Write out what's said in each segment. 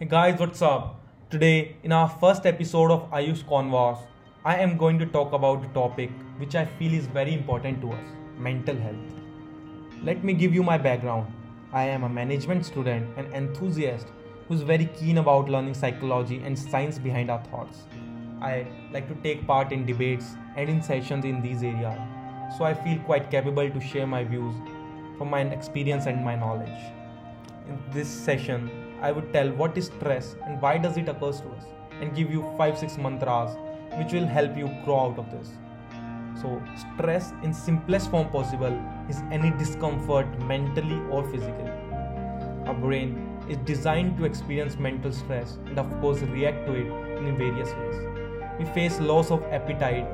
Hey guys, what's up? Today, in our first episode of Ayush Converse, I am going to talk about the topic which I feel is very important to us mental health. Let me give you my background. I am a management student and enthusiast who is very keen about learning psychology and science behind our thoughts. I like to take part in debates and in sessions in these areas, so I feel quite capable to share my views from my experience and my knowledge. In this session, I would tell what is stress and why does it occurs to us and give you 5 6 mantras which will help you grow out of this. So, stress in simplest form possible is any discomfort mentally or physically. Our brain is designed to experience mental stress and of course react to it in various ways. We face loss of appetite,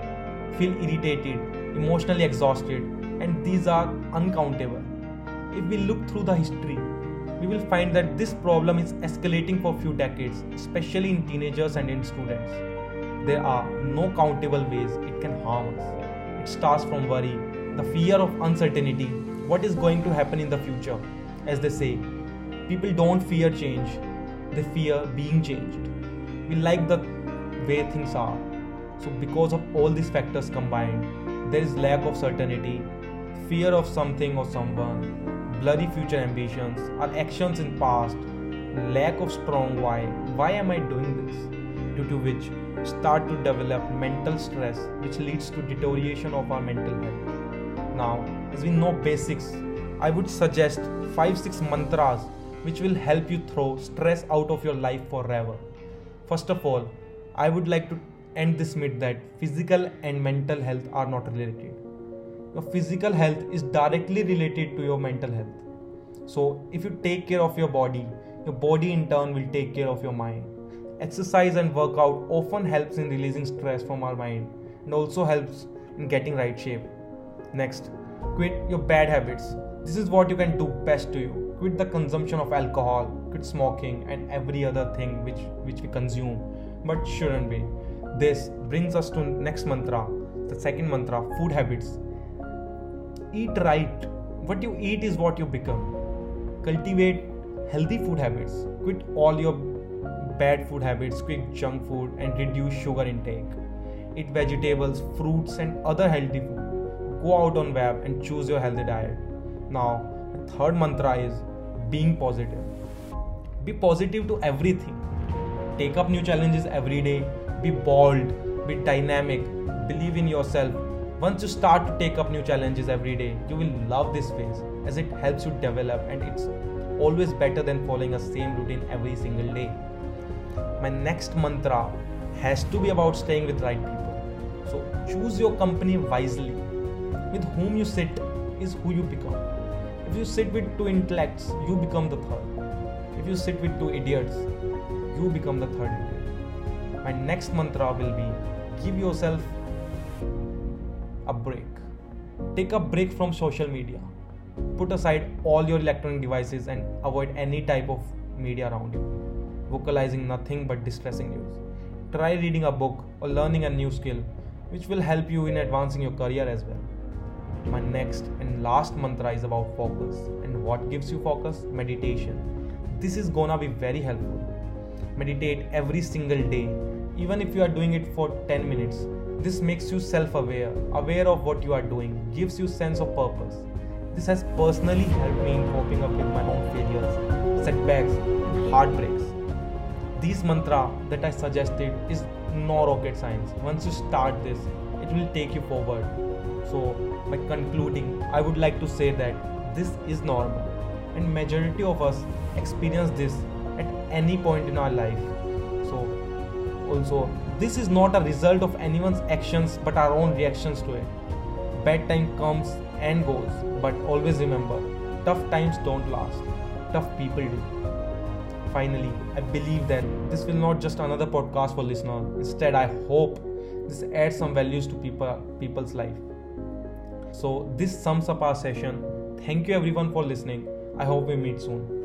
feel irritated, emotionally exhausted, and these are uncountable. If we look through the history, we will find that this problem is escalating for few decades, especially in teenagers and in students. There are no countable ways it can harm us. It starts from worry, the fear of uncertainty, what is going to happen in the future. As they say, people don't fear change, they fear being changed. We like the way things are. So, because of all these factors combined, there is lack of certainty, fear of something or someone, blurry future ambitions, our actions in past, lack of strong why. Why am I doing this? Due to which start to develop mental stress, which leads to deterioration of our mental health. Now, as we know basics, I would suggest 5 6 mantras which will help you throw stress out of your life forever. First of all, I would like to end this myth that physical and mental health are not related. Your physical health is directly related to your mental health. So, if you take care of your body, your body in turn will take care of your mind. Exercise and workout often helps in releasing stress from our mind and also helps in getting right shape. Next, quit your bad habits. This is what you can do best to you. Quit the consumption of alcohol, quit smoking and every other thing which which we consume but shouldn't be. This brings us to next mantra, the second mantra, food habits. Eat right. What you eat is what you become. Cultivate healthy food habits. Quit all your bad food habits, quit junk food, and reduce sugar intake. Eat vegetables, fruits, and other healthy food. Go out on web and choose your healthy diet. Now, the third mantra is being positive. Be positive to everything. Take up new challenges every day. Be bold, be dynamic, believe in yourself. Once you start to take up new challenges every day, you will love this phase as it helps you develop and it's always better than following a same routine every single day my next mantra has to be about staying with right people. So choose your company wisely. With whom you sit is who you become. If you sit with two intellects, you become the third. If you sit with two idiots, you become the third. My next mantra will be give yourself a break. Take a break from social media. Put aside all your electronic devices and avoid any type of media around you vocalizing nothing but distressing news. Try reading a book or learning a new skill, which will help you in advancing your career as well. My next and last mantra is about focus. And what gives you focus? Meditation. This is gonna be very helpful. Meditate every single day, even if you are doing it for 10 minutes. This makes you self aware, of what you are doing, gives you sense of purpose. This has personally helped me in coping up with my own failures, setbacks, and heartbreaks these mantra that I suggested is no rocket science. Once you start this, it will take you forward. So by concluding, I would like to say that this is normal and majority of us experience this at any point in our life. So also this is not a result of anyone's actions but our own reactions to it. Bad time comes and goes, but always remember, tough times don't last. Tough people do finally, I believe that this will not just another podcast for listeners. Instead, I hope this adds some values to people people's life. So this sums up our session. Thank you everyone for listening. I hope we meet soon.